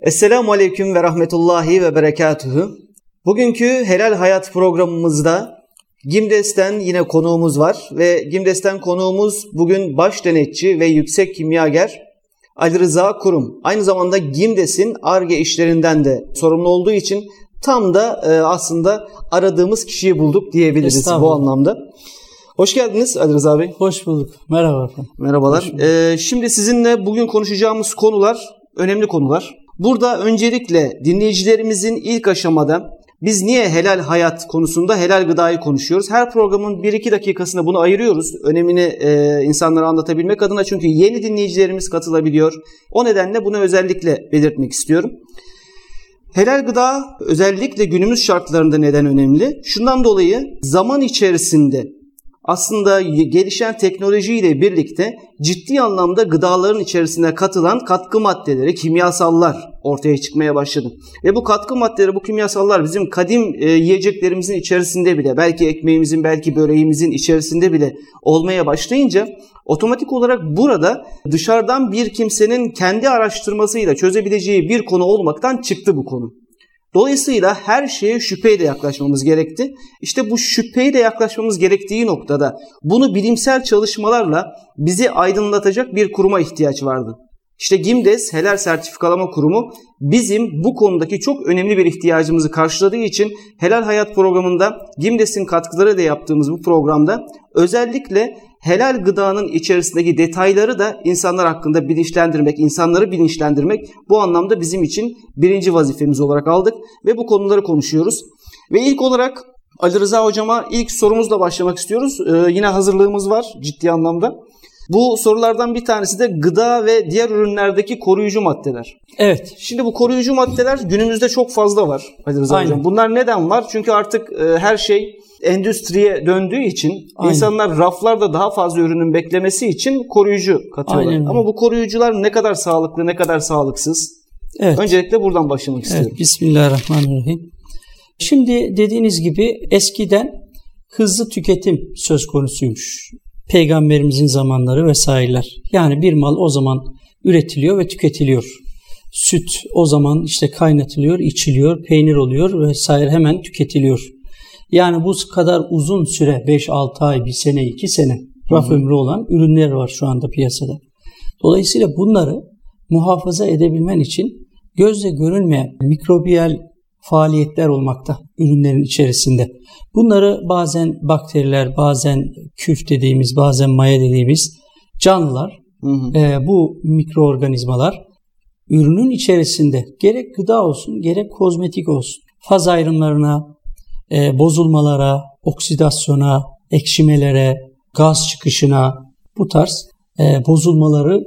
Esselamu Aleyküm ve Rahmetullahi ve Berekatühü. Bugünkü Helal Hayat programımızda Gimdes'ten yine konuğumuz var ve Gimdes'ten konuğumuz bugün baş denetçi ve yüksek kimyager Ali Rıza Kurum. Aynı zamanda Gimdes'in ARGE işlerinden de sorumlu olduğu için tam da e, aslında aradığımız kişiyi bulduk diyebiliriz bu anlamda. Hoş geldiniz Ali Rıza Bey. Hoş bulduk. Merhaba efendim. Merhabalar. Ee, şimdi sizinle bugün konuşacağımız konular önemli konular. Burada öncelikle dinleyicilerimizin ilk aşamada biz niye helal hayat konusunda helal gıdayı konuşuyoruz? Her programın 1-2 dakikasında bunu ayırıyoruz. Önemini e, insanlara anlatabilmek adına çünkü yeni dinleyicilerimiz katılabiliyor. O nedenle bunu özellikle belirtmek istiyorum. Helal gıda özellikle günümüz şartlarında neden önemli? Şundan dolayı zaman içerisinde aslında gelişen teknolojiyle birlikte ciddi anlamda gıdaların içerisine katılan katkı maddeleri, kimyasallar ortaya çıkmaya başladı. Ve bu katkı maddeleri, bu kimyasallar bizim kadim e, yiyeceklerimizin içerisinde bile, belki ekmeğimizin, belki böreğimizin içerisinde bile olmaya başlayınca otomatik olarak burada dışarıdan bir kimsenin kendi araştırmasıyla çözebileceği bir konu olmaktan çıktı bu konu. Dolayısıyla her şeye şüpheyle yaklaşmamız gerekti. İşte bu şüpheyle yaklaşmamız gerektiği noktada bunu bilimsel çalışmalarla bizi aydınlatacak bir kuruma ihtiyaç vardı. İşte GİMDES Helal Sertifikalama Kurumu bizim bu konudaki çok önemli bir ihtiyacımızı karşıladığı için Helal Hayat programında GİMDES'in katkıları da yaptığımız bu programda özellikle helal gıdanın içerisindeki detayları da insanlar hakkında bilinçlendirmek, insanları bilinçlendirmek bu anlamda bizim için birinci vazifemiz olarak aldık ve bu konuları konuşuyoruz. Ve ilk olarak Ali Rıza hocama ilk sorumuzla başlamak istiyoruz. Ee, yine hazırlığımız var ciddi anlamda. Bu sorulardan bir tanesi de gıda ve diğer ürünlerdeki koruyucu maddeler. Evet. Şimdi bu koruyucu maddeler günümüzde çok fazla var Ali Rıza Aynen. hocam. Bunlar neden var? Çünkü artık e, her şey endüstriye döndüğü için Aynen. insanlar raflarda daha fazla ürünün beklemesi için koruyucu katıyorlar. Aynen. Ama bu koruyucular ne kadar sağlıklı, ne kadar sağlıksız? Evet. Öncelikle buradan başlamak istiyorum. evet. Bismillahirrahmanirrahim. Şimdi dediğiniz gibi eskiden hızlı tüketim söz konusuymuş. Peygamberimizin zamanları vesaireler. Yani bir mal o zaman üretiliyor ve tüketiliyor. Süt o zaman işte kaynatılıyor, içiliyor, peynir oluyor vesaire hemen tüketiliyor. Yani bu kadar uzun süre 5-6 ay, 1 sene, 2 sene raf ömrü olan ürünler var şu anda piyasada. Dolayısıyla bunları muhafaza edebilmen için gözle görülmeyen mikrobiyal faaliyetler olmakta ürünlerin içerisinde. Bunları bazen bakteriler, bazen küf dediğimiz, bazen maya dediğimiz canlılar, Hı hı. e, bu mikroorganizmalar ürünün içerisinde gerek gıda olsun, gerek kozmetik olsun, faz ayrımlarına, e, bozulmalara, oksidasyona, ekşimelere, gaz çıkışına bu tarz e, bozulmaları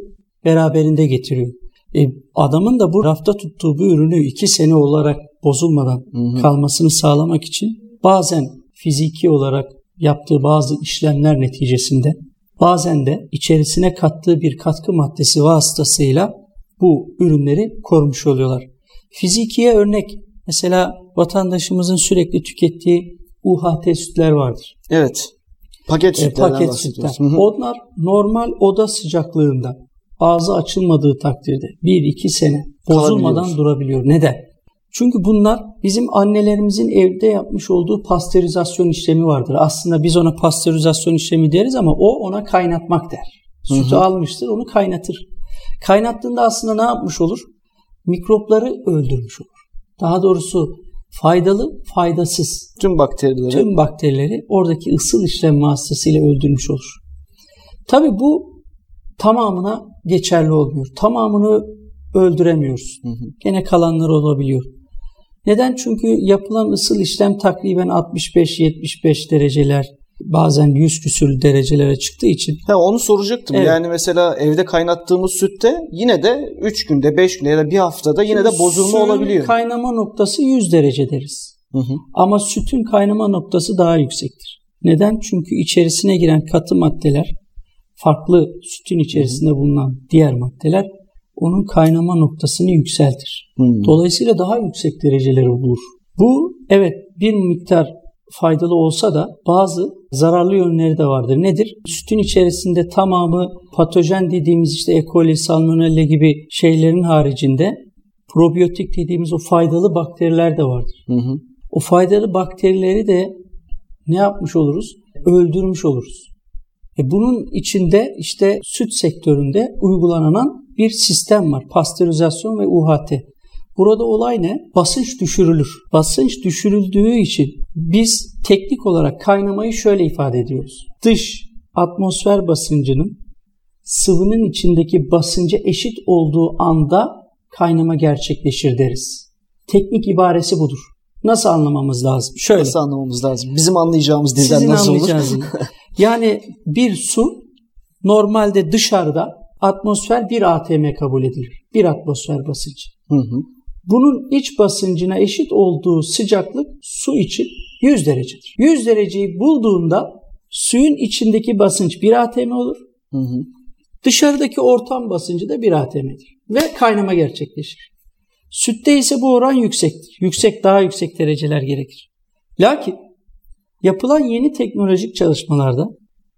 beraberinde getiriyor. E, adamın da bu rafta tuttuğu bu ürünü iki sene olarak bozulmadan Hı hı. kalmasını sağlamak için bazen fiziki olarak yaptığı bazı işlemler neticesinde bazen de içerisine kattığı bir katkı maddesi vasıtasıyla bu ürünleri korumuş oluyorlar. Fizikiye örnek mesela vatandaşımızın sürekli tükettiği UHT sütler vardır. Evet. Paket E, sütlerden paket bahsediyoruz. sütler. Hı hı. Onlar normal oda sıcaklığında ağzı açılmadığı takdirde 1-2 sene bozulmadan durabiliyor. Neden? Çünkü bunlar bizim annelerimizin evde yapmış olduğu pastörizasyon işlemi vardır. Aslında biz ona pastörizasyon işlemi deriz ama o ona kaynatmak der. Sütü almıştır, onu kaynatır. Kaynattığında aslında ne yapmış olur? Mikropları öldürmüş olur. Daha doğrusu faydalı, faydasız Tüm bakterileri. tüm bakterileri oradaki ısıl işlem vasıtasıyla öldürmüş olur. Tabi bu tamamına geçerli olmuyor. Tamamını öldüremiyoruz. Hı hı. Gene kalanları olabiliyor. Neden? Çünkü yapılan ısıl işlem takriben 65-75 dereceler, bazen 100 küsür derecelere çıktığı için Ha, onu soracaktım. Evet. Yani mesela evde kaynattığımız sütte yine de 3 günde, 5 günde ya da bir haftada yine de bozulma suyun olabiliyor. kaynama noktası 100 derece deriz. Hı hı. Ama sütün kaynama noktası daha yüksektir. Neden? Çünkü içerisine giren katı maddeler, farklı sütün içerisinde bulunan diğer maddeler onun kaynama noktasını yükseltir. Hı. Dolayısıyla daha yüksek dereceleri bulur. Bu evet bir miktar faydalı olsa da bazı zararlı yönleri de vardır. Nedir? Sütün içerisinde tamamı patojen dediğimiz işte E. coli, salmonella gibi şeylerin haricinde probiyotik dediğimiz o faydalı bakteriler de vardır. Hı hı. O faydalı bakterileri de ne yapmış oluruz? Öldürmüş oluruz. E bunun içinde işte süt sektöründe uygulanan bir sistem var. Pastörizasyon ve UHT. Burada olay ne? Basınç düşürülür. Basınç düşürüldüğü için biz teknik olarak kaynamayı şöyle ifade ediyoruz. Dış atmosfer basıncının sıvının içindeki basınca eşit olduğu anda kaynama gerçekleşir deriz. Teknik ibaresi budur. Nasıl anlamamız lazım? Şöyle. Nasıl anlamamız lazım? Bizim anlayacağımız dilden Sizin nasıl olur? yani bir su normalde dışarıda atmosfer 1 atm kabul edilir. 1 atmosfer basıncı. Hı hı. Bunun iç basıncına eşit olduğu sıcaklık su için 100 derecedir. 100 dereceyi bulduğunda suyun içindeki basınç 1 atm olur. Hı hı. Dışarıdaki ortam basıncı da 1 atm'dir. Ve kaynama gerçekleşir. Sütte ise bu oran yüksektir. Yüksek, daha yüksek dereceler gerekir. Lakin yapılan yeni teknolojik çalışmalarda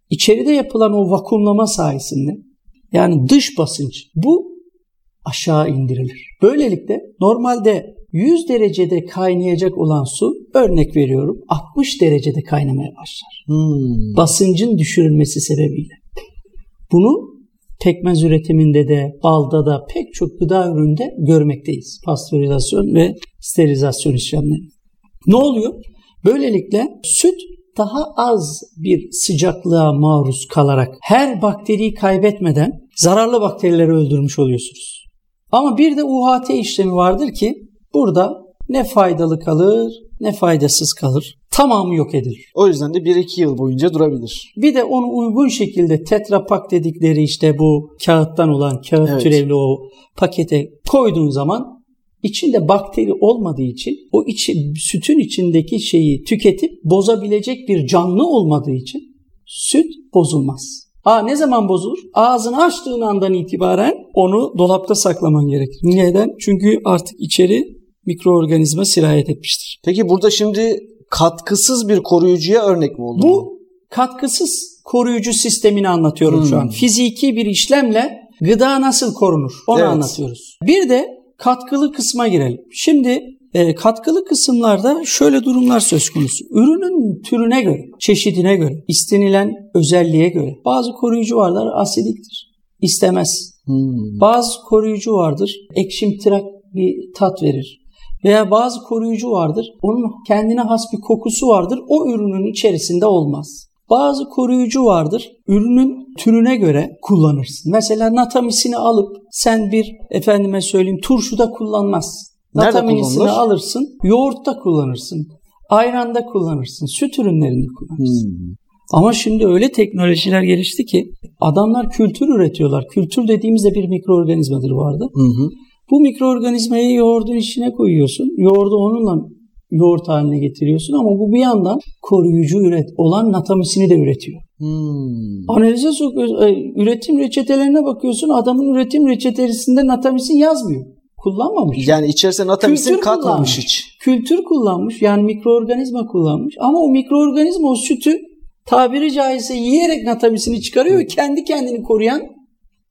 içeride yapılan o vakumlama sayesinde yani dış basınç bu aşağı indirilir. Böylelikle normalde 100 derecede kaynayacak olan su örnek veriyorum 60 derecede kaynamaya başlar. Hmm. Basıncın düşürülmesi sebebiyle. Bunu pekmez üretiminde de, balda da pek çok gıda üründe görmekteyiz. Pastörizasyon ve sterilizasyon işlemleri. Ne oluyor? Böylelikle süt daha az bir sıcaklığa maruz kalarak her bakteriyi kaybetmeden zararlı bakterileri öldürmüş oluyorsunuz. Ama bir de UHT işlemi vardır ki burada ne faydalı kalır ne faydasız kalır. Tamamı yok edilir. O yüzden de 1-2 yıl boyunca durabilir. Bir de onu uygun şekilde tetrapak dedikleri işte bu kağıttan olan kağıt Evet. türevli o pakete koyduğun zaman içinde bakteri olmadığı için o içi, sütün içindeki şeyi tüketip bozabilecek bir canlı olmadığı için süt bozulmaz. Aa ne zaman bozulur? Ağzını açtığın andan itibaren onu dolapta saklaman gerekir. Neden? Çünkü artık içeri mikroorganizma sirayet etmiştir. Peki burada şimdi katkısız bir koruyucuya örnek mi oldu? Bu katkısız koruyucu sistemini anlatıyorum şu an. Hmm. Fiziki bir işlemle gıda nasıl korunur onu Evet. anlatıyoruz. Bir de katkılı kısma girelim. Şimdi e, katkılı kısımlarda şöyle durumlar söz konusu. Ürünün türüne göre, çeşidine göre, istenilen özelliğe göre bazı koruyucu varlar asidiktir. İstemez. Hmm. Bazı koruyucu vardır ekşimtırak bir tat verir. Veya bazı koruyucu vardır onun kendine has bir kokusu vardır o ürünün içerisinde olmaz. Bazı koruyucu vardır ürünün türüne göre kullanırsın. Mesela natamisini alıp sen bir efendime söyleyeyim turşuda kullanmaz. Nataminisini alırsın yoğurtta kullanırsın. Ayranda kullanırsın. Süt ürünlerinde kullanırsın. Hmm. Ama şimdi öyle teknolojiler gelişti ki adamlar kültür üretiyorlar. Kültür dediğimizde bir mikroorganizmadır vardı. Hı hı. Bu mikroorganizmayı yoğurdun içine koyuyorsun. Yoğurdu onunla yoğurt haline getiriyorsun ama bu bir yandan koruyucu üret olan natamisini de üretiyor. Hmm. Analize sokuyorsun, e, üretim reçetelerine bakıyorsun adamın üretim reçetesinde natamisin yazmıyor. Kullanmamış. Yani içerisine natamisin Kültür katmamış kullanmış. hiç. Kültür kullanmış yani mikroorganizma kullanmış ama o mikroorganizma o sütü tabiri caizse yiyerek natamisini çıkarıyor ve kendi kendini koruyan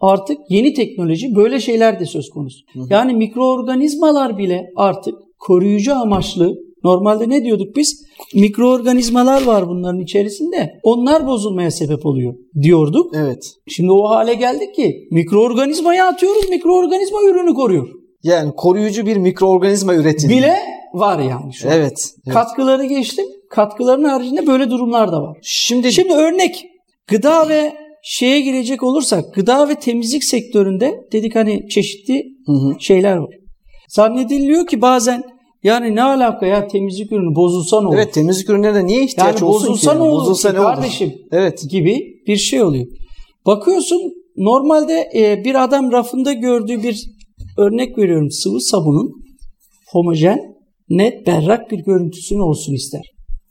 artık yeni teknoloji böyle şeyler de söz konusu. Yani mikroorganizmalar bile artık koruyucu amaçlı normalde ne diyorduk biz? Mikroorganizmalar var bunların içerisinde. Onlar bozulmaya sebep oluyor diyorduk. Evet. Şimdi o hale geldik ki mikroorganizmayı atıyoruz, mikroorganizma ürünü koruyor. Yani koruyucu bir mikroorganizma üretildi. Bile var yani şu an. Evet. evet. Katkıları geçtim. Katkıların haricinde böyle durumlar da var. Şimdi, Şimdi örnek gıda ve şeye girecek olursak gıda ve temizlik sektöründe dedik hani çeşitli Hı hı. şeyler var. Zannediliyor ki bazen yani ne alaka ya temizlik ürünü bozulsa ne olur? evet temizlik ürünlerine niye ihtiyaç yani olsun bozulsa ki? ne olur Bozulsa ne olur? kardeşim Evet. gibi bir şey oluyor. Bakıyorsun normalde e, bir adam rafında gördüğü bir örnek veriyorum sıvı sabunun homojen, net, berrak bir görüntüsünün olsun ister.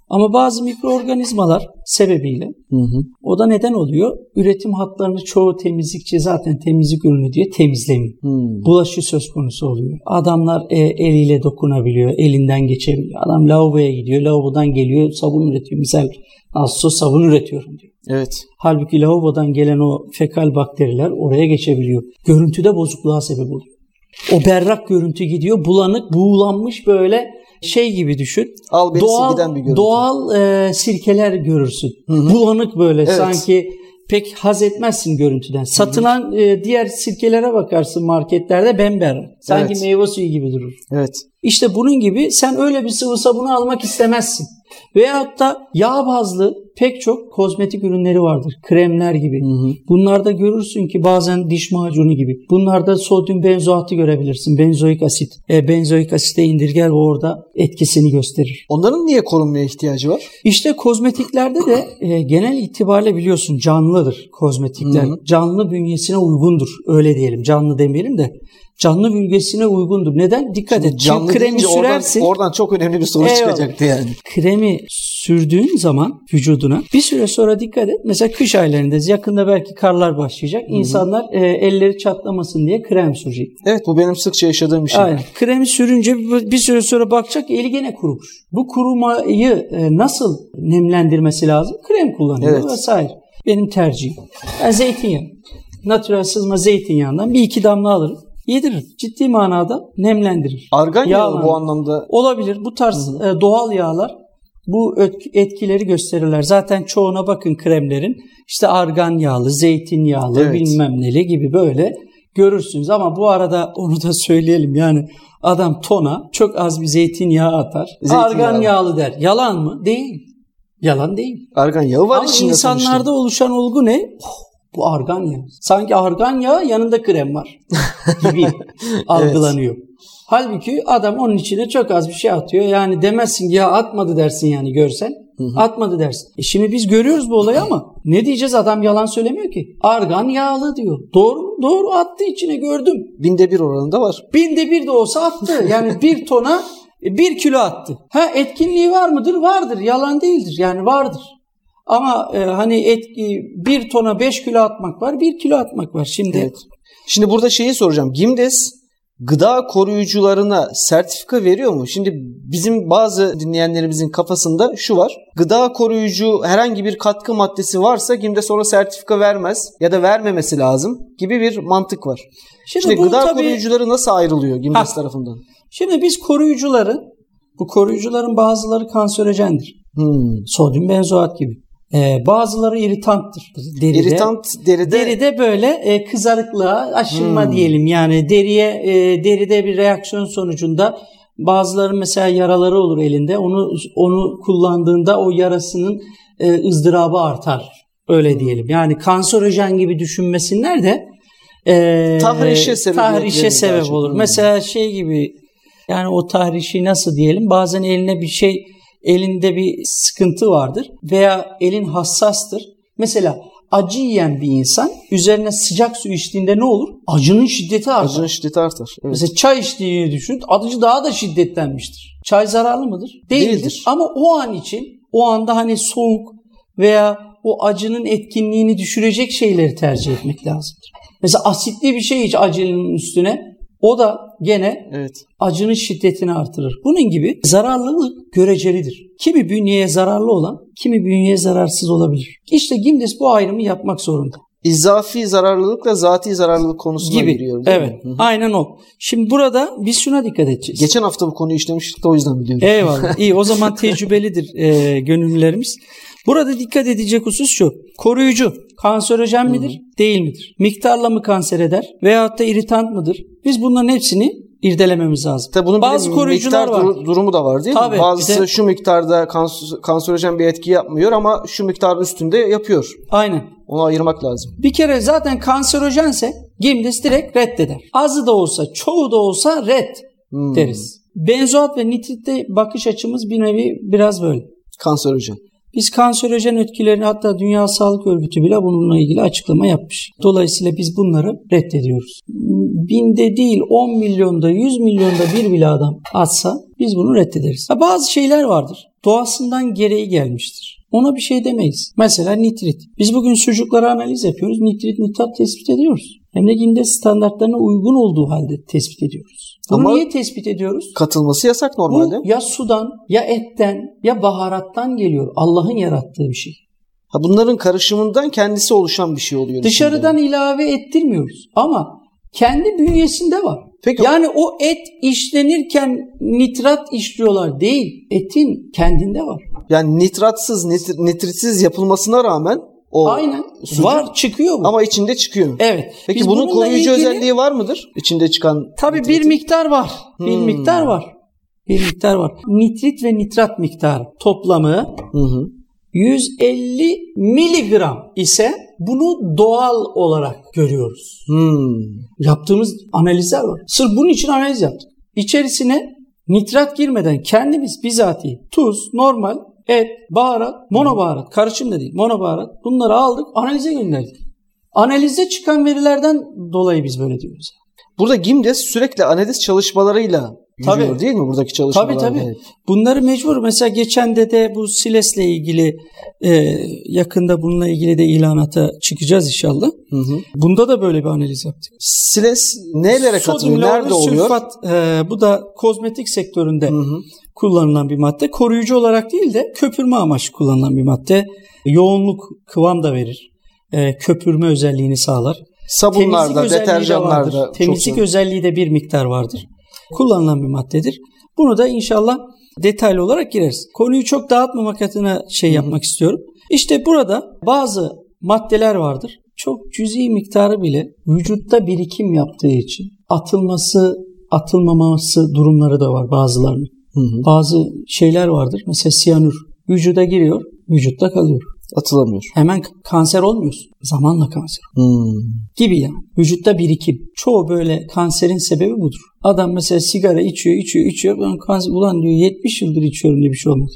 Ama bazı mikroorganizmalar sebebiyle Hı hı. o da neden oluyor? Üretim hatlarını çoğu temizlikçi zaten temizlik ürünü diye temizlemiyor. Hmm. Bulaşı söz konusu oluyor. Adamlar e, eliyle dokunabiliyor, elinden geçebiliyor. Adam lavaboya gidiyor, lavabodan geliyor, sabun üretiyor. Misal Asso sabun üretiyorum diyor. Evet. Halbuki lavabodan gelen o fekal bakteriler oraya geçebiliyor. Görüntüde bozukluğa sebep oluyor. O berrak görüntü gidiyor. Bulanık, buğulanmış böyle şey gibi düşün. Al beni doğal, bir görüntü. Doğal e, sirkeler görürsün. Bulanık böyle Evet. sanki pek haz etmezsin görüntüden. Satılan e, diğer sirkelere bakarsın marketlerde bember. Sanki Evet. meyve suyu gibi durur. Evet. İşte bunun gibi sen öyle bir sıvı sabunu almak istemezsin. Veyahut da yağ bazlı pek çok kozmetik ürünleri vardır. Kremler gibi. Bunlarda görürsün ki bazen diş macunu gibi. Bunlarda sodyum benzoatı görebilirsin. Benzoik asit. E, benzoik asite indirger ve orada etkisini gösterir. Onların niye korunmaya ihtiyacı var? İşte kozmetiklerde de e, genel itibariyle biliyorsun canlıdır kozmetikler. Hı hı. Canlı bünyesine uygundur. Öyle diyelim. Canlı demeyelim de. Canlı bünyesine uygundur. Neden? Dikkat et. Canlı Şimdi kremi sürersin. Oradan, oradan çok önemli bir soru Eyvallah. çıkacaktı yani. kremi sürdüğün zaman vücuduna bir süre sonra dikkat et. Mesela kış aylarındayız. Yakında belki karlar başlayacak. İnsanlar e, elleri çatlamasın diye krem sürecek. Evet bu benim sıkça yaşadığım bir şey. Aynen. Kremi sürünce bir süre sonra bakacak eli gene kurumuş. Bu kurumayı e, nasıl nemlendirmesi lazım? Krem kullanıyor Evet. vesaire. Benim tercihim. Ben zeytinyağı. Natürel sızma zeytinyağından bir iki damla alırım. Yediririm. Ciddi manada nemlendirir. Argan yağı bu anlamda Olabilir. Bu tarz e, doğal yağlar bu etkileri gösterirler. Zaten çoğuna bakın kremlerin. İşte argan yağlı, zeytin yağlı, Evet. bilmem neli gibi böyle görürsünüz. Ama bu arada onu da söyleyelim. Yani adam tona çok az bir zeytinyağı atar. Zeytinyağı. Argan yağlı der. Yalan mı? Değil. Yalan değil. argan yağı var Ama içinde insanlarda sonuçta. oluşan olgu ne? Oh, bu argan yağı. Sanki argan yağı yanında krem var gibi algılanıyor. Halbuki adam onun içine çok az bir şey atıyor. Yani demezsin ya atmadı dersin yani görsen. Atmadı dersin. E şimdi biz görüyoruz bu olayı ama ne diyeceğiz adam yalan söylemiyor ki. Argan yağlı diyor. Doğru? Doğru attı içine gördüm. Binde bir oranında var. Binde bir de olsa attı. Yani bir tona e, bir kilo attı. Ha etkinliği var mıdır? Vardır. Yalan değildir. Yani vardır. Ama e, hani etki, bir tona beş kilo atmak var, bir kilo atmak var. Şimdi Evet. Şimdi burada şeyi soracağım. Gimdes gıda koruyucularına sertifika veriyor mu? Şimdi bizim bazı dinleyenlerimizin kafasında şu var. Gıda koruyucu herhangi bir katkı maddesi varsa Gimdes ona sertifika vermez ya da vermemesi lazım gibi bir mantık var. Şimdi bu gıda tabii- koruyucuları nasıl ayrılıyor Gimdes tarafından? Şimdi biz koruyucuları, bu koruyucuların bazıları kanserojendir. Hmm. Sodyum benzoat gibi. Ee, bazıları iritanttır. Deride, İritant deride, deride böyle e, kızarıklığa aşınma Hmm. diyelim. Yani deriye e, deride bir reaksiyon sonucunda bazıların mesela yaraları olur elinde. Onu onu kullandığında o yarasının e, ızdırabı artar. Öyle diyelim. Yani kanserojen gibi düşünmesinler de e, Tahrişe sebebiyet tahrişe sebep olur. Hmm. Mesela şey gibi yani o tahrişi nasıl diyelim? Bazen eline bir şey elinde bir sıkıntı vardır veya elin hassastır. Mesela acı yiyen bir insan üzerine sıcak su içtiğinde ne olur? Acının şiddeti artar. acının şiddeti artar. Evet. Mesela çay içtiğini düşün. Acı daha da şiddetlenmiştir. Çay zararlı mıdır? Değildir. Değildir. Ama o an için o anda hani soğuk veya o acının etkinliğini düşürecek şeyleri tercih etmek lazımdır. Mesela asitli bir şey iç acının üstüne o da gene Evet. acının şiddetini artırır. Bunun gibi zararlılık görecelidir. Kimi bünyeye zararlı olan, kimi bünyeye zararsız olabilir. İşte Gimdes bu ayrımı yapmak zorunda. İzafi zararlılıkla zati zararlılık konusuna Gibi. giriyor. Evet. mi? Aynen o. Şimdi burada biz şuna dikkat edeceğiz. Geçen hafta bu konuyu işlemiştik de o yüzden biliyorum. Eyvallah. İyi o zaman tecrübelidir e, gönüllülerimiz. Burada dikkat edecek husus şu. Koruyucu kanserojen midir? Değil midir? Miktarla mı kanser eder? Veyahut da iritant mıdır? Biz bunların hepsini irdelememiz lazım. Tabii bunun Bazı koruyucular miktar var. duru- durumu da var değil Tabii, mi? Bazısı bir de- şu miktarda kans- kanserojen bir etki yapmıyor ama şu miktarın üstünde yapıyor. Aynen. Onu ayırmak lazım. Bir kere zaten kanserojense Gimdes direkt reddeder. Azı da olsa, çoğu da olsa red Hmm. deriz. Benzoat ve nitritte bakış açımız bir nevi biraz böyle. Kanserojen. Biz kanserojen etkilerini hatta Dünya Sağlık Örgütü bile bununla ilgili açıklama yapmış. Dolayısıyla biz bunları reddediyoruz. Binde değil 10 milyonda 100 milyonda bir bile adam atsa biz bunu reddederiz. Ha, bazı şeyler vardır. Doğasından gereği gelmiştir. Ona bir şey demeyiz. Mesela nitrit. Biz bugün sucuklara analiz yapıyoruz. Nitrit nitrat tespit ediyoruz. Hem de Gimdes standartlarına uygun olduğu halde tespit ediyoruz. Bunu Ama- niye tespit ediyoruz? Katılması yasak Bu normalde. ya sudan, ya etten, ya baharattan geliyor. Allah'ın yarattığı bir şey. Ha, bunların karışımından kendisi oluşan bir şey oluyor. Dışarıdan ilave ettirmiyoruz. Ama kendi bünyesinde var. Peki Yani o et işlenirken nitrat işliyorlar değil. Etin kendinde var. yani nitratsız, nitr- nitritsiz yapılmasına rağmen o Aynen. sucuk- Var çıkıyor bu. ama içinde çıkıyor. evet. Peki Biz bunun koruyucu ilgili- özelliği var mıdır? İçinde çıkan Tabii bir nitritin? miktar var. Bir Hmm. miktar var. Bir miktar var. Nitrit ve nitrat miktarı toplamı Hı hı. 150 miligram ise bunu doğal olarak görüyoruz. Hmm. Yaptığımız analizler var. Sırf bunun için analiz yaptık. İçerisine nitrat girmeden kendimiz bizatihi tuz, normal, et, baharat, monobaharat, karışım da değil, monobaharat bunları aldık, analize gönderdik. Analizde çıkan verilerden dolayı biz böyle diyoruz. Burada GİMDES sürekli analiz çalışmalarıyla yürüyor Tabii. değil mi buradaki çalışmalar? Tabii tabii. Evet. Bunları mecbur. Mesela geçen de de bu Siles'le ilgili e, yakında bununla ilgili de ilanata çıkacağız inşallah. Hı hı. Bunda da böyle bir analiz yaptık. Siles nelere katılıyor? Nerede oluyor? sülfat e, bu da kozmetik sektöründe Hı hı. Kullanılan bir madde. Koruyucu olarak değil de köpürme amaçlı kullanılan bir madde. Yoğunluk, kıvam da verir. E, köpürme özelliğini sağlar. Sabunlarda, Temizlik de deterjanlarda vardır. Temizlik çok özelliği de bir miktar vardır. Kullanılan bir maddedir. Bunu da inşallah detaylı olarak gireriz. Konuyu çok dağıtmamak adına şey yapmak istiyorum. İşte burada bazı maddeler vardır. Çok cüzi miktarı bile vücutta birikim yaptığı için atılması, atılmaması durumları da var bazılarının. Hı hı. Bazı şeyler vardır. Mesela siyanür vücuda giriyor, vücutta kalıyor. atılamıyor. Hemen kanser olmuyorsun. Zamanla kanser Hmm. gibi yani. Vücutta birikim. Çoğu böyle kanserin sebebi budur. Adam mesela sigara içiyor, içiyor, içiyor. Ben kanser, ulan diyor 70 yıldır içiyorum diye bir şey olmaz.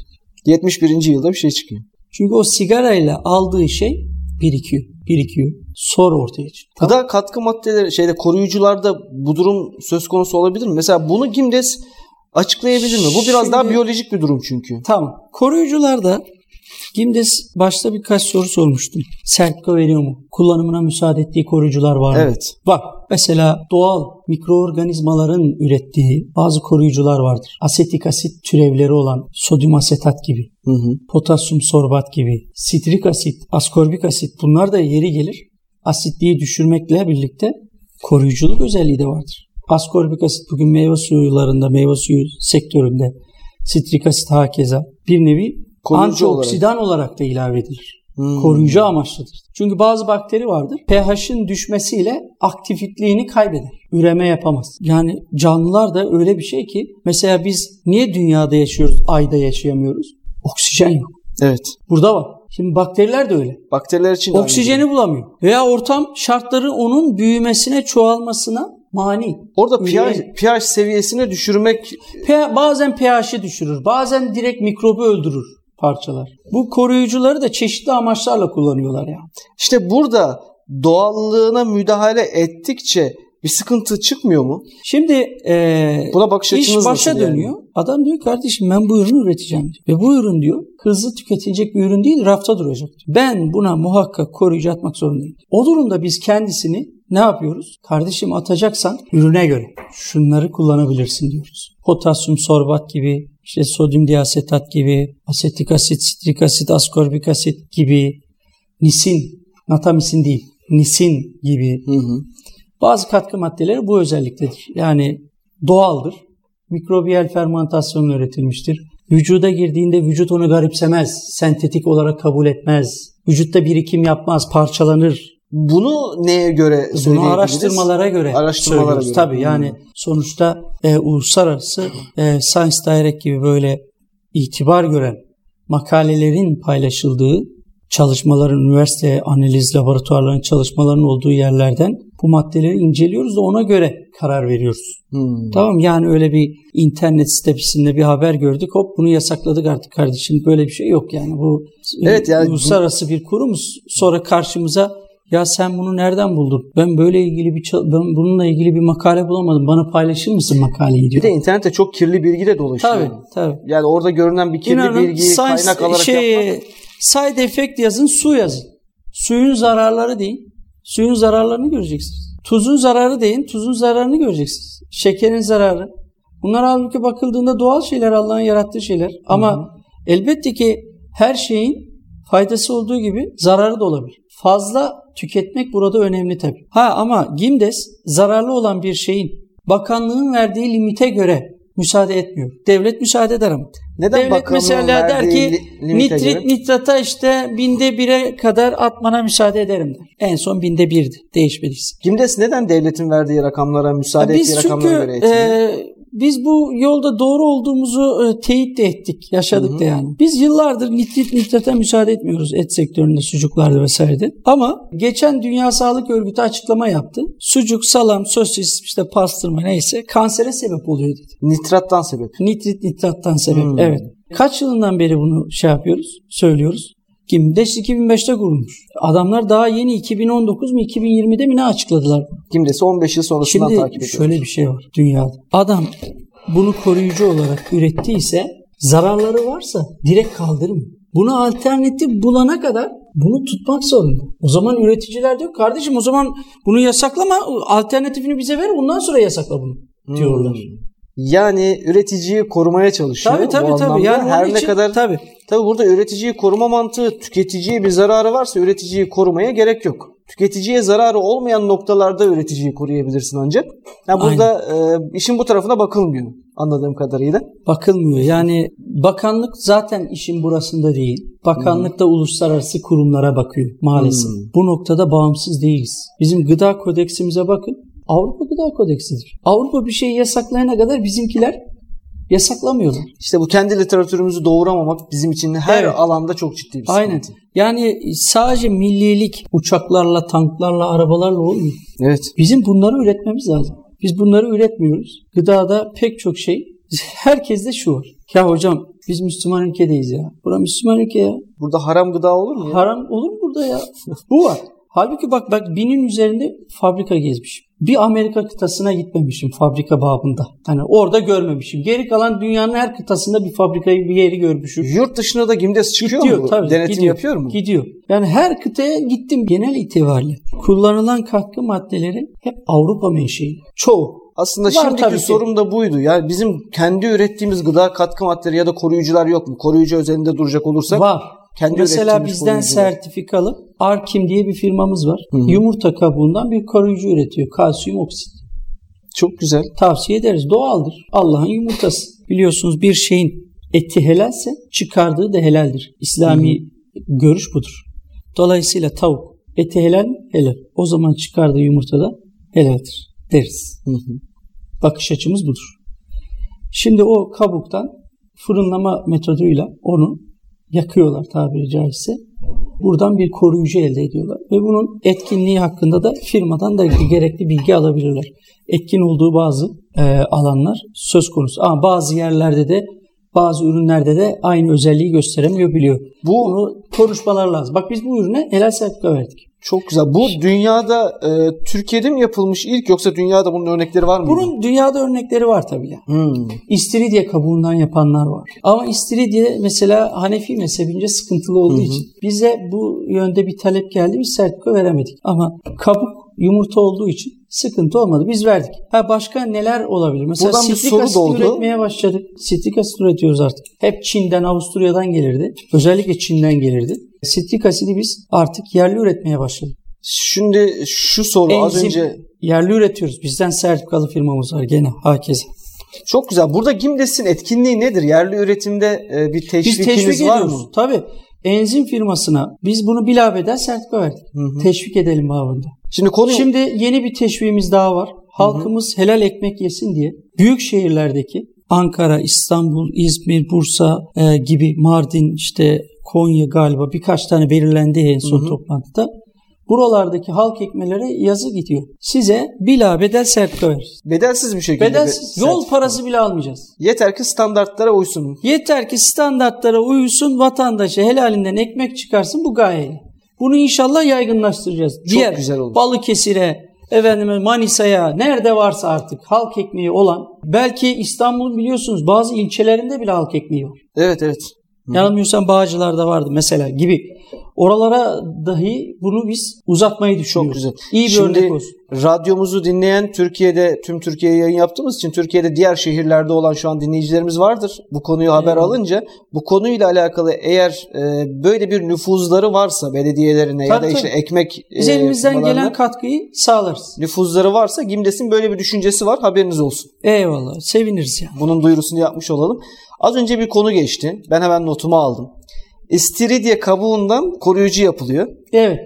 71. yılda bir şey çıkıyor. Çünkü o sigarayla aldığı şey birikiyor, birikiyor. Sonra ortaya çıkıyor. Gıda katkı maddeleri şeyde koruyucularda bu durum söz konusu olabilir mi? Mesela bunu GİMDES açıklayabilir mi? Bu biraz Şimdi- daha biyolojik bir durum çünkü. Tamam. Koruyucularda Gimdes başta birkaç soru sormuştum. Sertifika veriyor mu? Kullanımına müsaade ettiği koruyucular var mı? Evet. Bak mesela doğal mikroorganizmaların ürettiği bazı koruyucular vardır. Asetik asit türevleri olan sodyum asetat gibi, Hı hı. potasyum sorbat gibi, sitrik asit, askorbik asit bunlar da yeri gelir. Asitliği düşürmekle birlikte koruyuculuk özelliği de vardır. Askorbik asit bugün meyve suyularında, meyve suyu sektöründe, sitrik asit hakeza bir nevi Koruyucu antioksidan olarak. da ilave edilir. Hmm. Koruyucu amaçlıdır. Çünkü bazı bakteri vardır. pH'in düşmesiyle aktifliğini kaybeder. Üreme yapamaz. Yani canlılar da öyle bir şey ki mesela biz niye dünyada yaşıyoruz, ayda yaşayamıyoruz? Oksijen yok. Evet. Burada var. Şimdi bakteriler de öyle. Bakteriler için de Oksijeni bulamıyor. Veya ortam şartları onun büyümesine, çoğalmasına mani. Orada pH, pH seviyesini düşürmek P- bazen pH'i düşürür, bazen direkt mikrobu öldürür parçalar. Bu koruyucuları da çeşitli amaçlarla kullanıyorlar ya. işte burada doğallığına müdahale ettikçe bir sıkıntı çıkmıyor mu? Şimdi eee, Buna bakış iş açınız başa yani? dönüyor. Adam diyor kardeşim ben bu ürünü üreteceğim diyor. Ve bu ürün diyor hızlı tüketilecek bir ürün değil rafta duracak. diyor. Ben buna muhakkak koruyucu atmak zorundayım. O durumda biz kendisini ne yapıyoruz? Kardeşim atacaksan ürüne göre şunları kullanabilirsin diyoruz. Potasyum sorbat gibi, işte sodyum diasetat gibi, asetik asit, sitrik asit, askorbik asit gibi, nisin, natamisin değil, nisin gibi Hı hı. bazı katkı maddeleri bu özelliktedir. Yani doğaldır. Mikrobiyal fermentasyonla üretilmiştir. Vücuda girdiğinde vücut onu garipsemez. Sentetik olarak kabul etmez. Vücutta birikim yapmaz, parçalanır. Bunu neye göre Bunu araştırmalara göre Araştırmalara söylüyoruz. göre. Tabii Hmm. yani sonuçta e, uluslararası e, Science Direct gibi böyle itibar gören makalelerin paylaşıldığı çalışmaların, üniversite analiz laboratuvarlarının çalışmalarının olduğu yerlerden bu maddeleri inceliyoruz da ona göre karar veriyoruz. Hmm. Tamam yani öyle bir internet sitesinde bir haber gördük hop bunu yasakladık artık kardeşim böyle bir şey yok yani bu Evet, yani- uluslararası bir kurumuz sonra karşımıza ya sen bunu nereden buldun? Ben böyle ilgili bir ben bununla ilgili bir makale bulamadım. Bana paylaşır mısın makaleyi diyor. Bir de internette çok kirli bilgi de dolaşıyor. tabii tabii. Yani orada görünen bir kirli İnanın bilgi science- kaynak alarak şey, yapmak. side effect yazın, su yazın. Suyun zararları deyin. Suyun zararlarını göreceksiniz. Tuzun zararı deyin, tuzun zararını göreceksiniz. Şekerin zararı. Bunlar halbuki bakıldığında doğal şeyler, Allah'ın yarattığı şeyler. Ama elbette ki her şeyin faydası olduğu gibi zararı da olabilir. Fazla tüketmek burada önemli tabii. Ha ama Gimdes zararlı olan bir şeyin bakanlığın verdiği limite göre müsaade etmiyor. Devlet müsaade eder ama. Neden Devlet mesela der ki li- nitrit göre? nitrata işte binde bire kadar atmana müsaade ederim der. En son binde birdi değişmediyse. Gimdes neden devletin verdiği rakamlara, müsaade ettiği rakamlara göre etmiyor? e, biz bu yolda doğru olduğumuzu e, teyit de ettik, yaşadık da yani. Biz yıllardır nitrit nitrata müsaade etmiyoruz et sektöründe, sucuklarda vesairede. Ama geçen Dünya Sağlık Örgütü açıklama yaptı. Sucuk, salam, sosis, işte pastırma neyse kansere sebep oluyor dedi. Nitrattan sebep. Nitrit nitrattan sebep. Hmm. Evet. Kaç yılından beri bunu şey yapıyoruz, söylüyoruz. Gimdes 2005'te kurulmuş. Adamlar daha yeni 2019 mu 2020'de mi ne açıkladılar? Gimdes'i 15 yıl sonrasından Şimdi takip ediyor. şöyle bir şey var dünyada. Adam bunu koruyucu olarak ürettiyse zararları varsa direkt kaldırmıyor. Buna alternatif bulana kadar bunu tutmak zorunda. O zaman üreticiler diyor kardeşim o zaman bunu yasaklama alternatifini bize ver ondan sonra yasakla bunu diyorlar. Hmm. Yani üreticiyi korumaya çalışıyor. Tabii tabii tabii. Yani her onun ne için, kadar tabii. Tabii burada üreticiyi koruma mantığı tüketiciye bir zararı varsa üreticiyi korumaya gerek yok. Tüketiciye zararı olmayan noktalarda üreticiyi koruyabilirsin ancak. Yani burada e, işin bu tarafına bakılmıyor anladığım kadarıyla. bakılmıyor. Yani bakanlık zaten işin burasında değil. Bakanlık da uluslararası kurumlara bakıyor maalesef. Hmm. Bu noktada bağımsız değiliz. Bizim gıda kodeksimize bakın. Avrupa Gıda Kodeksidir. Avrupa bir şeyi yasaklayana kadar bizimkiler yasaklamıyorlar. İşte bu kendi literatürümüzü doğuramamak bizim için her Evet. alanda çok ciddi bir sıkıntı. Aynen. Yani sadece millilik uçaklarla, tanklarla, arabalarla olmuyor. Evet. Bizim bunları üretmemiz lazım. Biz bunları üretmiyoruz. Gıdada pek çok şey. Herkeste şu var. Ya hocam biz Müslüman ülkedeyiz ya. Bura Müslüman ülke ya. Burada haram gıda olur mu ya? Haram olur mu burada ya? Bu var. Halbuki bak bak binin üzerinde fabrika gezmişim. Bir Amerika kıtasına gitmemişim fabrika babında. Hani orada görmemişim. Geri kalan dünyanın her kıtasında bir fabrikayı bir yeri görmüşüm. Yurt dışına da Gimdes çıkıyor Gidiyor mu? tabii. Denetim gidiyor, yapıyor mu? Gidiyor. Yani her kıtaya gittim genel itibariyle. Kullanılan katkı maddeleri hep Avrupa menşei. Çoğu. Aslında Var şimdiki sorum da buydu. Yani bizim kendi ürettiğimiz gıda katkı maddeleri ya da koruyucular yok mu? Koruyucu özelinde duracak olursak Var. Kendi Mesela bizden koruyucular. sertifikalı Arkim diye bir firmamız var. Hı hı. Yumurta kabuğundan bir koruyucu üretiyor. Kalsiyum oksit. Çok güzel. Tavsiye ederiz. Doğaldır. Allah'ın yumurtası. Biliyorsunuz bir şeyin eti helalse çıkardığı da helaldir. İslami görüş budur. Dolayısıyla tavuk eti helal mi? Helal. O zaman çıkardığı yumurta da helaldir deriz. Hı hı. Bakış açımız budur. Şimdi o kabuktan fırınlama metoduyla onu yakıyorlar tabiri caizse. Buradan bir koruyucu elde ediyorlar. Ve bunun etkinliği hakkında da firmadan da gerekli bilgi alabilirler. Etkin olduğu bazı e, alanlar söz konusu. Ama bazı yerlerde de bazı ürünlerde de aynı özelliği gösteremiyor biliyor. Bu Bunu konuşmalar lazım. Bak biz bu ürüne helal sertifika verdik. Çok güzel. Bu dünyada e, Türkiye'de mi yapılmış ilk yoksa dünyada bunun örnekleri var mı? Bunun dünyada örnekleri var tabii ya. Hmm. İstiridye kabuğundan yapanlar var. Ama istiridye mesela Hanefi mezhebince sıkıntılı olduğu Hı hı. için bize bu yönde bir talep geldi. Biz sertifika veremedik. Ama kabuk yumurta olduğu için sıkıntı olmadı. Biz verdik. Ha başka neler olabilir? Mesela Buradan sitrik soru asit doğdu. üretmeye başladık. Sitrik asit üretiyoruz artık. Hep Çin'den, Avusturya'dan gelirdi. Özellikle Çin'den gelirdi. Sitrik asidi biz artık yerli üretmeye başladık. Şimdi şu soru az Enzim önce yerli üretiyoruz. Bizden sertifikalı firmamız var gene hakeza. çok güzel. Burada Gimdes'in etkinliği nedir? Yerli üretimde e, bir Biz teşvikiniz teşvik var ediyoruz. mı? Tabii. Enzim firmasına biz bunu bilabeden sertifika verdik. Hı hı. Teşvik edelim babında. Şimdi konu Şimdi yeni bir teşviğimiz daha var. Halkımız helal ekmek yesin diye büyük şehirlerdeki Ankara, İstanbul, İzmir, Bursa e, gibi Mardin, işte Konya galiba birkaç tane belirlendi en son Hı hı. toplantıda. Buralardaki halk ekmelere yazı gidiyor. Size bilabedel sertifika veririz. bedelsiz bir şekilde Bedelsiz. bir Yol parası bile almayacağız. Yeter ki standartlara uysun. Yeter ki standartlara uysun, vatandaşa helalinden ekmek çıkarsın bu gayeyle. Bunu inşallah yaygınlaştıracağız. Çok Diğer güzel olur. Balıkesir'e, efendime Manisa'ya, nerede varsa artık halk ekmeği olan, belki İstanbul'un biliyorsunuz bazı ilçelerinde bile halk ekmeği var. Evet evet. Yanılmıyorsam Bağcılar'da vardı mesela gibi. Oralara dahi bunu biz uzatmayı düşünüyoruz. Çok güzel. İyi bir Şimdi örnek olsun. radyomuzu dinleyen Türkiye'de tüm Türkiye'ye yayın yaptığımız için Türkiye'de diğer şehirlerde olan şu an dinleyicilerimiz vardır. Bu konuyu haber Eyvallah. alınca bu konuyla alakalı eğer e, böyle bir nüfuzları varsa belediyelerine ya Tabii, da işte tabii. ekmek Biz e, elimizden gelen katkıyı sağlarız. nüfuzları varsa Gimdes'in böyle bir düşüncesi var haberiniz olsun. Eyvallah. Seviniriz ya. Bunun duyurusunu yapmış olalım. Az önce bir konu geçti. Ben hemen notumu aldım. İstiridye kabuğundan koruyucu yapılıyor. Evet.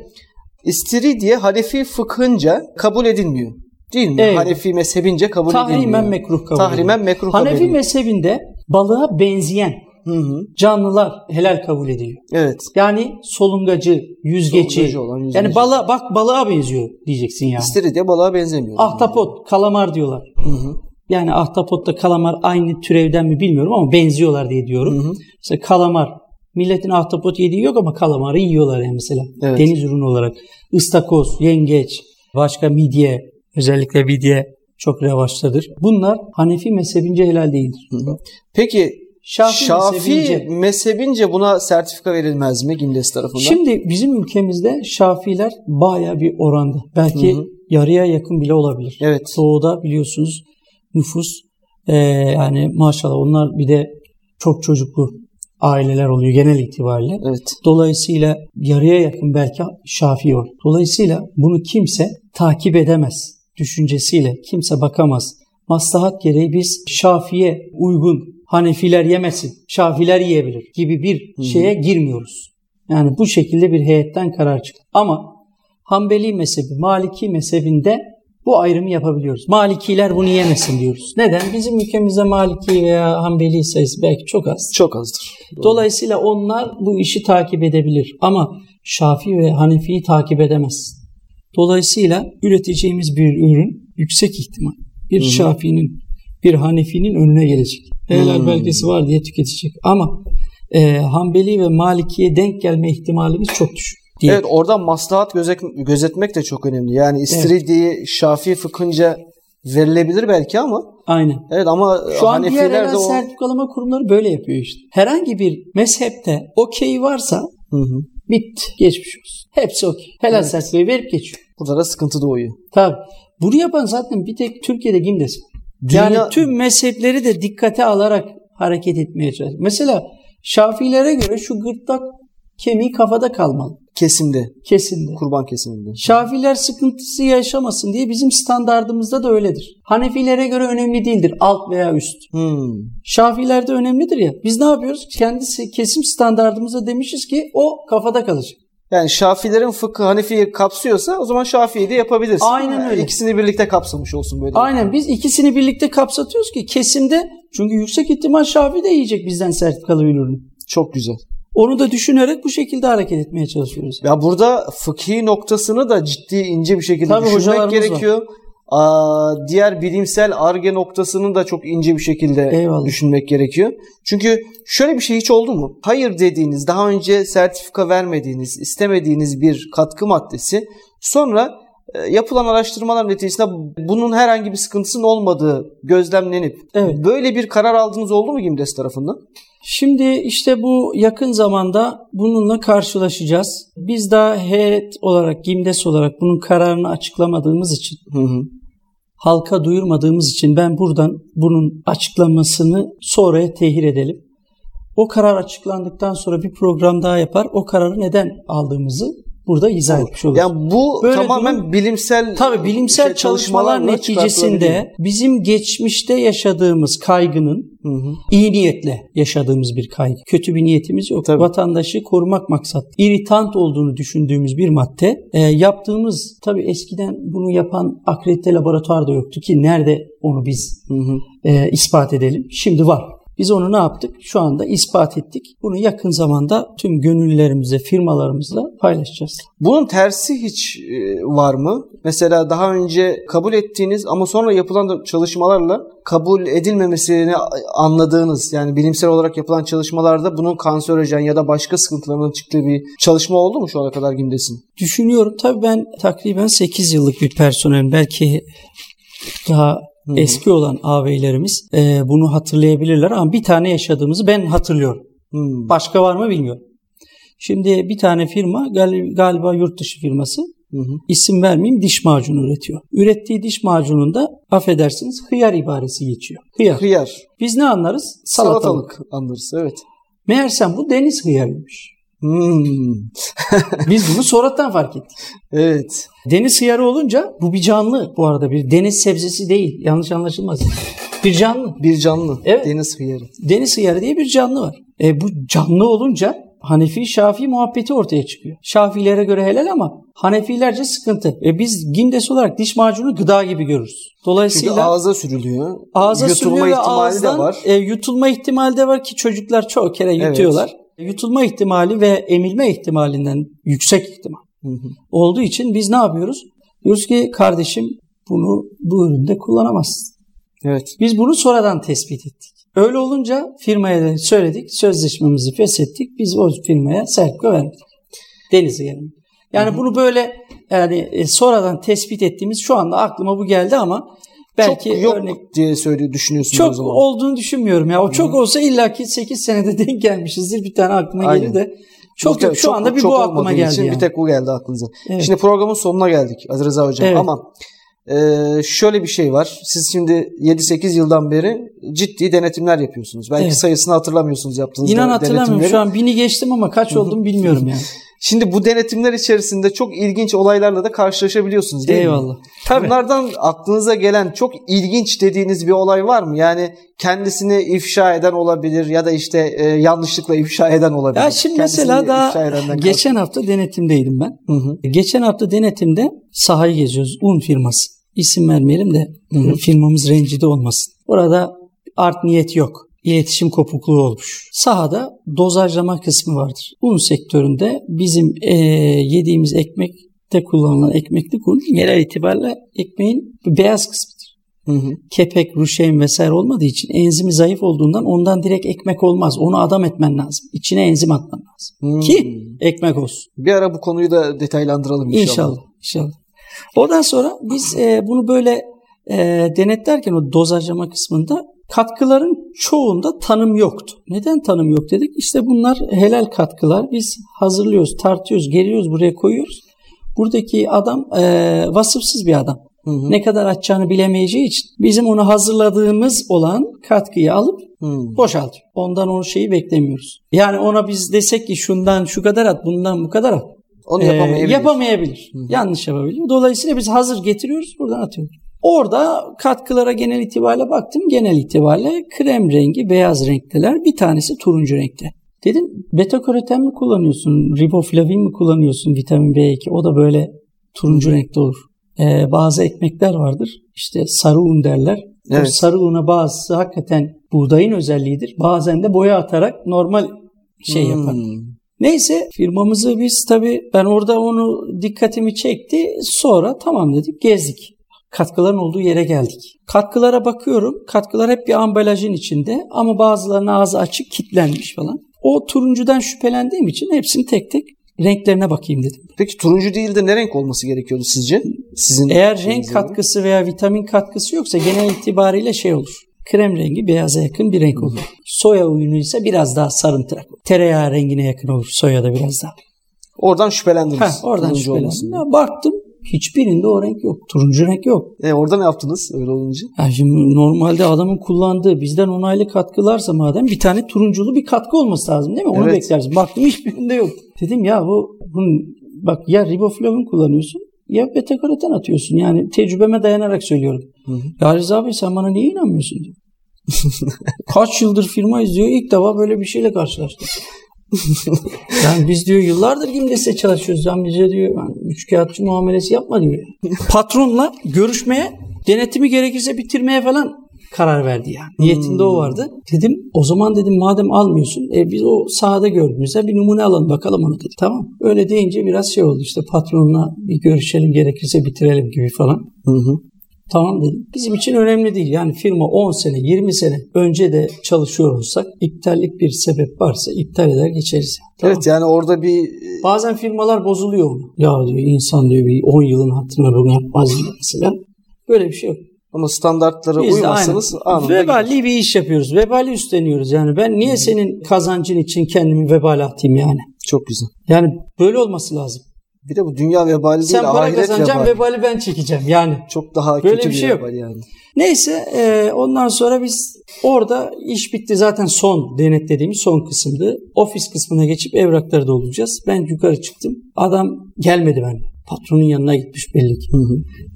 İstiridye Hanefi fıkhınca kabul edilmiyor. Değil mi? Evet. Hanefi mezhebince kabul edilmiyor. Tahrimen mekruh kabul Tahrimen ediliyor. mekruh kabul Hanefi ediliyor. mezhebinde balığa benzeyen Hı hı. canlılar helal kabul ediliyor. Evet. Yani solungacı, yüzgeci. Solungacı olan, yüzgeci. Yani balığa bak balığa benziyor diyeceksin yani. İstiridye balığa benzemiyor. Ahtapot, kalamar diyorlar. Hı hı. Yani ahtapotla kalamar aynı türevden mi bilmiyorum ama benziyorlar diye diyorum. Hı hı. Mesela kalamar. Milletin ahtapot yediği yok ama kalamarı yiyorlar yani mesela. Evet. Deniz ürünü olarak. Istakoz, yengeç, başka midye, özellikle midye çok revaçtadır. Bunlar Hanefi mezhebince helal değildir. Hı hı. Peki Şafii, Şafii mezhebince. mezhebince buna sertifika verilmez mi Gimdes tarafından? Şimdi bizim ülkemizde Şafiler baya bir oranda. Belki Hı hı. yarıya yakın bile olabilir. Evet. Doğuda biliyorsunuz nüfus e, yani maşallah onlar bir de çok çocuklu aileler oluyor genel itibariyle. Evet. Dolayısıyla yarıya yakın belki Şafii var. Dolayısıyla bunu kimse takip edemez düşüncesiyle kimse bakamaz. Maslahat gereği biz Şafi'ye uygun Hanefiler yemesin, Şafiler yiyebilir gibi bir Hı hı. şeye girmiyoruz. Yani bu şekilde bir heyetten karar çıktı. Ama Hanbeli mezhebi, Maliki mezhebinde bu ayrımı yapabiliyoruz. Malikiler bunu yemesin diyoruz. Neden? Bizim ülkemizde Maliki veya Hanbeli sayısı belki çok az. Çok azdır. Doğru. Dolayısıyla onlar bu işi takip edebilir. Ama Şafii ve Hanefi'yi takip edemez. Dolayısıyla üreteceğimiz bir ürün yüksek ihtimal bir Hı hı. Şafii'nin, bir Hanefi'nin önüne gelecek. Helal Hmm. belgesi var diye tüketecek. Ama e, Hanbeli ve Maliki'ye denk gelme ihtimalimiz çok düşük. Diye. Evet oradan maslahat gözet- gözetmek de çok önemli. Yani istiridyeyi Şafii fıkhınca verilebilir belki ama Aynen. evet ama Şu an diğer Hanefiler helal de o sertifikalama kurumları böyle yapıyor işte. Herhangi bir mezhepte okey varsa Hı hı. bitti. Geçmiş olsun. Hepsi okey. Helal Evet. sertifikayı verip geçiyor. burada da sıkıntı doğuyor. Tabii. Bunu yapan zaten bir tek Türkiye'de Gimdes. Dünya- Yani tüm mezhepleri de dikkate alarak hareket etmeye çalışıyor. Mesela Şafilere göre şu gırtlak kemiği kafada kalmalı. kesimde, Kesinde. kurban kesiminde. Şafiler sıkıntısı yaşamasın diye bizim standardımızda da öyledir. Hanefilere göre önemli değildir alt veya üst. Hmm. Şafilerde önemlidir ya. Biz ne yapıyoruz? Kendi kesim standardımıza demişiz ki o kafada kalacak. Yani Şafilerin fıkhı Hanefi'yi kapsıyorsa o zaman Şafii'yi de yapabilirsin. Aynen Yani öyle. İkisini birlikte kapsamış olsun böyle. Aynen biz ikisini birlikte kapsatıyoruz ki kesimde çünkü yüksek ihtimal Şafi de yiyecek bizden sertifikalı bir ürünü. Çok güzel. Onu da düşünerek bu şekilde hareket etmeye çalışıyoruz. Ya burada fıkhi noktasını da ciddi ince bir şekilde Tabii düşünmek gerekiyor. Aa, diğer bilimsel arge noktasını da çok ince bir şekilde Eyvallah. düşünmek gerekiyor. Çünkü şöyle bir şey hiç oldu mu? Hayır dediğiniz, daha önce sertifika vermediğiniz, istemediğiniz bir katkı maddesi sonra e, yapılan araştırmalar neticesinde bunun herhangi bir sıkıntısının olmadığı gözlemlenip Evet. böyle bir karar aldığınız oldu mu Gimdes tarafından? Şimdi işte bu yakın zamanda bununla karşılaşacağız. Biz daha heyet olarak, GİMDES olarak bunun kararını açıklamadığımız için, Hı hı. halka duyurmadığımız için ben buradan bunun açıklamasını sonraya tehir edelim. O karar açıklandıktan sonra bir program daha yapar. O kararı neden aldığımızı burada izah etmiş oluruz. Yani bu Böyle tamamen durum- bilimsel Tabii bilimsel şey, çalışmalar neticesinde bizim geçmişte yaşadığımız kaygının Hı hı. iyi niyetle yaşadığımız bir kaygı. Kötü bir niyetimiz yok. Tabii. Vatandaşı korumak maksat. İritant olduğunu düşündüğümüz bir madde. E, yaptığımız tabii eskiden bunu yapan akredite laboratuvar da yoktu ki nerede onu biz Hı hı. e, ispat edelim. Şimdi var. Biz onu ne yaptık? Şu anda ispat ettik. Bunu yakın zamanda tüm gönüllülerimizle, firmalarımızla paylaşacağız. Bunun tersi hiç e, var mı? Mesela daha önce kabul ettiğiniz ama sonra yapılan çalışmalarla kabul edilmemesini anladığınız yani bilimsel olarak yapılan çalışmalarda bunun kanserojen ya da başka sıkıntılarının çıktığı bir çalışma oldu mu şu ana kadar Gimdes'in? Düşünüyorum tabii ben takriben 8 yıllık bir personelim. Belki daha Hı hı. eski olan ağabeylerimiz e, bunu hatırlayabilirler ama bir tane yaşadığımızı ben hatırlıyorum. Hmm. Başka var mı bilmiyorum. Şimdi bir tane firma gal- galiba yurt dışı firması Hı hı. isim vermeyeyim diş macunu üretiyor. Ürettiği diş macununda affedersiniz hıyar ibaresi geçiyor. Hıyar. Hıyar. Biz ne anlarız? Salatalık. Salatalık anlarız. Evet. Meğersem bu deniz hıyarıymış. Hmm. Biz bunu sonradan fark ettik. Evet. Deniz hıyarı olunca bu bir canlı bu arada bir deniz sebzesi değil. Yanlış anlaşılmasın. Bir canlı. Bir canlı. Evet. Deniz hıyarı. Deniz hıyarı diye bir canlı var. E, bu canlı olunca Hanefi Şafii muhabbeti ortaya çıkıyor. Şafilere göre helal ama Hanefilerce sıkıntı. E, biz Gindes olarak diş macunu gıda gibi görürüz. Çünkü Dolayısıyla ağza sürülüyor. ağza Yutulma sürülüyor ihtimali ağızdan de var. e, yutulma ihtimali de var ki çocuklar çoğu kere yutuyorlar. Yutulma ihtimali ve emilme ihtimalinden yüksek ihtimal Hı hı. olduğu için biz ne yapıyoruz? Diyoruz ki kardeşim bunu bu üründe kullanamazsın. Evet. Biz bunu sonradan tespit ettik. Öyle olunca firmaya da söyledik, sözleşmemizi feshettik. Biz o firmaya sertifika verdik. Deniz yani. Yani bunu böyle yani e, sonradan tespit ettiğimiz şu anda aklıma bu geldi ama belki çok yok örnek diye söylüyor düşünüyorsunuz o çok zaman. olduğunu düşünmüyorum ya. O çok olsa illaki 8 senede denk gelmişizdir. Bir tane aklıma Aynen. gelir de. Çok yok. Şu anda bir çok bu aklıma geldi için yani. Bir tek bu geldi aklınıza. Evet. Şimdi programın sonuna geldik Aziz Rıza Hocam Evet. ama e, şöyle bir şey var. Siz şimdi 7-8 yıldan beri ciddi denetimler yapıyorsunuz. Belki Evet. sayısını hatırlamıyorsunuz yaptığınız İnan de- hatırlamıyorum. denetimleri. Şu an bini geçtim ama kaç oldum bilmiyorum yani. Şimdi bu denetimler içerisinde çok ilginç olaylarla da karşılaşabiliyorsunuz değil mi? Eyvallah. Tabii. Bunlardan aklınıza gelen çok ilginç dediğiniz bir olay var mı? Yani kendisini ifşa eden olabilir ya da işte e, yanlışlıkla ifşa eden olabilir. Ya şimdi Kendisini mesela daha geçen hafta denetimdeydim ben. Hı hı. Geçen hafta denetimde sahayı geziyoruz. Un firması. İsim vermeyelim de Hı hı. firmamız rencide olmasın. Orada art niyet yok. İletişim kopukluğu olmuş. Sahada dozajlama kısmı vardır. Un sektöründe bizim eee, yediğimiz ekmekte kullanılan ekmeklik un genel itibariyle ekmeğin beyaz kısmıdır. Hı hı. Kepek, ruşeyn vesaire olmadığı için enzimi zayıf olduğundan ondan direkt ekmek olmaz. Onu adam etmen lazım. İçine enzim atman lazım. Hmm. Ki ekmek olsun. Bir ara bu konuyu da detaylandıralım inşallah. İnşallah. inşallah. Ondan sonra biz e, bunu böyle e, denetlerken o dozajlama kısmında katkıların çoğunda tanım yoktu. Neden tanım yok dedik? İşte bunlar helal katkılar. Biz hazırlıyoruz, tartıyoruz, geliyoruz buraya koyuyoruz. Buradaki adam e, vasıfsız bir adam. Hı hı. Ne kadar açacağını bilemeyeceği için bizim onu hazırladığımız olan katkıyı alıp Hı. boşaltıyor. Ondan o şeyi beklemiyoruz. Yani ona biz desek ki şundan şu kadar at, bundan bu kadar at. Onu Ee, yapamayabilir. yapamayabilir. Yanlış yapabilir. Dolayısıyla biz hazır getiriyoruz buradan atıyoruz. Orada katkılara genel itibariyle baktım. Genel itibariyle krem rengi, beyaz renkteler. Bir tanesi turuncu renkte. Dedim beta karoten mi kullanıyorsun? Riboflavin mi kullanıyorsun? Vitamin B2. O da böyle turuncu renkte olur. Ee, bazı ekmekler vardır. İşte sarı un derler. O Evet. sarı una bazısı hakikaten buğdayın özelliğidir. Bazen de boya atarak normal şey yapar. Hmm. Neyse firmamızı biz tabii ben orada onu dikkatimi çekti. Sonra tamam dedik gezdik. Katkıların olduğu yere geldik. Katkılara bakıyorum. Katkılar hep bir ambalajın içinde ama bazılarının ağzı açık kilitlenmiş falan. O turuncudan şüphelendiğim için hepsini tek tek renklerine bakayım dedim. Peki turuncu değil de ne renk olması gerekiyordu sizce? Sizin Eğer renk katkısı veya vitamin katkısı yoksa genel itibariyle şey olur. Krem rengi beyaza yakın bir renk olur. Soya unu ise biraz daha sarımtırak. Tereyağı rengine yakın olur. Soya da biraz daha. Oradan şüphelendiniz. Heh, oradan şüphelendim. baktım hiçbirinde o renk yok. Turuncu renk yok. E, orada ne yaptınız öyle olunca? Ya şimdi normalde adamın kullandığı bizden onaylı katkılarsa madem bir tane turunculu bir katkı olması lazım değil mi? Onu Evet. beklersin. Baktım hiçbirinde yok. Dedim ya bu bunun, bak ya riboflavin kullanıyorsun ya beta karoten atıyorsun. Yani tecrübeme dayanarak söylüyorum. Hı hı. Ya Rıza Bey sen bana niye inanmıyorsun diyor. Kaç yıldır firma izliyor ilk defa böyle bir şeyle karşılaştık. Yani biz diyor yıllardır Gimdes'e çalışıyoruz. Yani bize diyor yani üç kağıtçı muamelesi yapma diyor. Patronla görüşmeye, denetimi gerekirse bitirmeye falan karar verdi yani. Niyetinde o vardı. Dedim o zaman dedim madem almıyorsun e, biz o sahada gördüğümüzde bir numune alalım bakalım onu dedi. Tamam. Öyle deyince biraz şey oldu işte patronla bir görüşelim gerekirse bitirelim gibi falan. Hı hı. Tamam dedim. Bizim için önemli değil. Yani firma 10 sene, 20 sene önce de çalışıyor olsak iptallik bir sebep varsa iptal eder geçeriz. Tamam. Evet yani orada bir Bazen firmalar bozuluyor. Ya diyor insan diyor bir 10 yılın hatırına bunu yapmaz diyor mesela. Böyle bir şey yok. ama standartlara Biz aynen. anında gider. Veballi bir iş yapıyoruz. Vebali üstleniyoruz. Yani ben niye senin kazancın için kendimi vebale atayım yani? Çok güzel. Yani böyle olması lazım. Bir de bu dünya vebali değil, Sen para ahiret kazanacaksın vebali. vebali ben çekeceğim yani. Çok daha Böyle kötü bir bir, şey yok. vebal yani. Neyse e, ondan sonra biz orada iş bitti zaten son denetlediğimiz son kısımdı. Ofis kısmına geçip evrakları dolduracağız. Ben yukarı çıktım. Adam gelmedi ben. Patronun yanına gitmiş belli ki.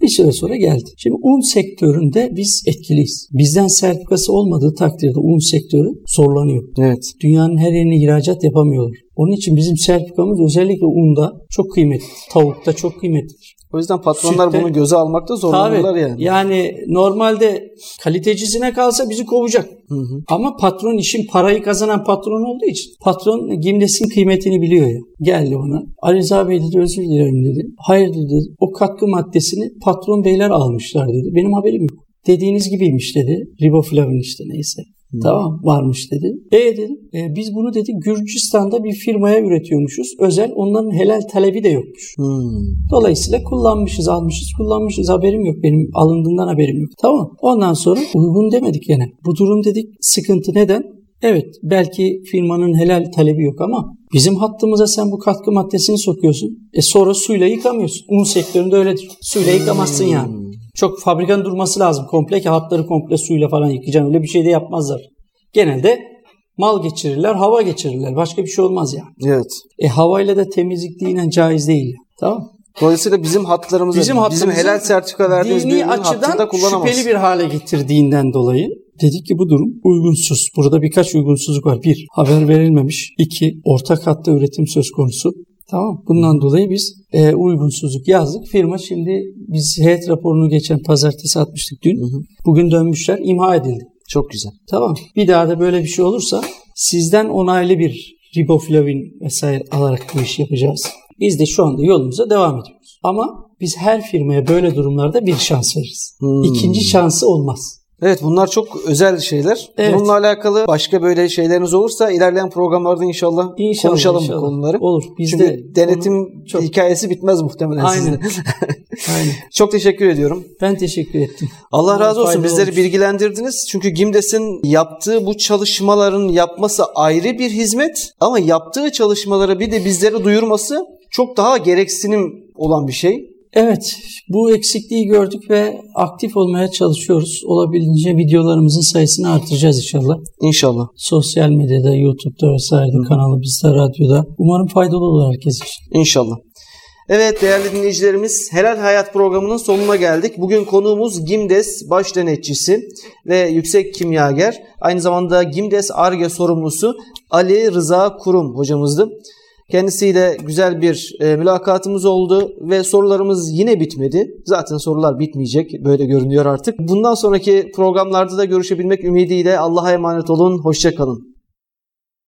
Bir süre sonra geldi. Şimdi un sektöründe biz etkiliyiz. Bizden sertifikası olmadığı takdirde un sektörü zorlanıyor. Evet. Dünyanın her yerine ihracat yapamıyorlar. Onun için bizim sertifikamız özellikle unda çok kıymetli. Tavukta çok kıymetlidir. O yüzden patronlar Sütte- bunu göze almakta zorlanırlar yani. Yani normalde kalitecisine kalsa bizi kovacak. Hı hı. Ama patron işin parayı kazanan patron olduğu için patron Gimles'in kıymetini biliyor ya. Geldi ona. Ali Rıza Bey dedi özür dilerim dedi. Hayır dedi. O katkı maddesini patron beyler almışlar dedi. Benim haberim yok. Dediğiniz gibiymiş dedi. Riboflavin işte neyse. Tamam varmış dedi. E dedim. "e, biz bunu dedi Gürcistan'da bir firmaya üretiyormuşuz. Özel onların helal talebi de yokmuş. Hmm. Dolayısıyla kullanmışız, almışız, kullanmışız. Haberim yok. Benim alındığından haberim yok. Tamam. Ondan sonra uygun demedik gene. Bu durum dedik sıkıntı neden? Evet belki firmanın helal talebi yok ama bizim hattımıza sen bu katkı maddesini sokuyorsun. E sonra suyla yıkamıyorsun. Un sektöründe öyledir. Suyla yıkamazsın yani. Çok fabrikanın durması lazım komple ki hatları komple suyla falan yıkayacaksın. Öyle bir şey de yapmazlar. Genelde mal geçirirler, hava geçirirler. Başka bir şey olmaz yani. Evet. E havayla da temizlik dinen caiz değil. Tamam. Dolayısıyla bizim hatlarımızı, Bizim bizim, helal sertifika verdiğimiz dini açıdan şüpheli bir hale getirdiğinden dolayı dedik ki bu durum uygunsuz. Burada birkaç uygunsuzluk var. Bir, haber verilmemiş. İki, ortak hatta üretim söz konusu. Tamam. Bundan dolayı biz e, uygunsuzluk yazdık. Firma şimdi biz heyet raporunu geçen pazartesi atmıştık dün. Hı hı. Bugün dönmüşler. imha edildi. Çok güzel. Tamam. Bir daha da böyle bir şey olursa sizden onaylı bir riboflavin vesaire alarak bu işi yapacağız. Biz de şu anda yolumuza devam ediyoruz. Ama biz her firmaya böyle durumlarda bir şans veririz. Hmm. İkinci şansı olmaz. Evet bunlar çok özel şeyler. Evet. Bununla alakalı başka böyle şeyleriniz olursa ilerleyen programlarda inşallah, İnşallah, konuşalım inşallah. bu konuları. Olur. Biz Çünkü de denetim çok- hikayesi bitmez muhtemelen Aynen. sizin. Aynen. çok teşekkür ediyorum. Ben teşekkür ettim. Allah Umarım razı olsun bizleri olmuş. bilgilendirdiniz. Çünkü Gimdes'in yaptığı bu çalışmaların yapması ayrı bir hizmet ama yaptığı çalışmaları bir de bizlere duyurması çok daha gereksinim olan bir şey. Evet, bu eksikliği gördük ve aktif olmaya çalışıyoruz. Olabildiğince videolarımızın sayısını artıracağız inşallah. İnşallah. Sosyal medyada, YouTube'da vesaire kanalımızda, radyoda. Umarım faydalı olur herkes için. İnşallah. Evet değerli dinleyicilerimiz Helal Hayat programının sonuna geldik. Bugün konuğumuz Gimdes baş denetçisi ve yüksek kimyager. Aynı zamanda Gimdes ARGE sorumlusu Ali Rıza Kurum hocamızdı. Kendisiyle güzel bir e, mülakatımız oldu ve sorularımız yine bitmedi. Zaten sorular bitmeyecek böyle görünüyor artık. Bundan sonraki programlarda da görüşebilmek ümidiyle Allah'a emanet olun. Hoşçakalın.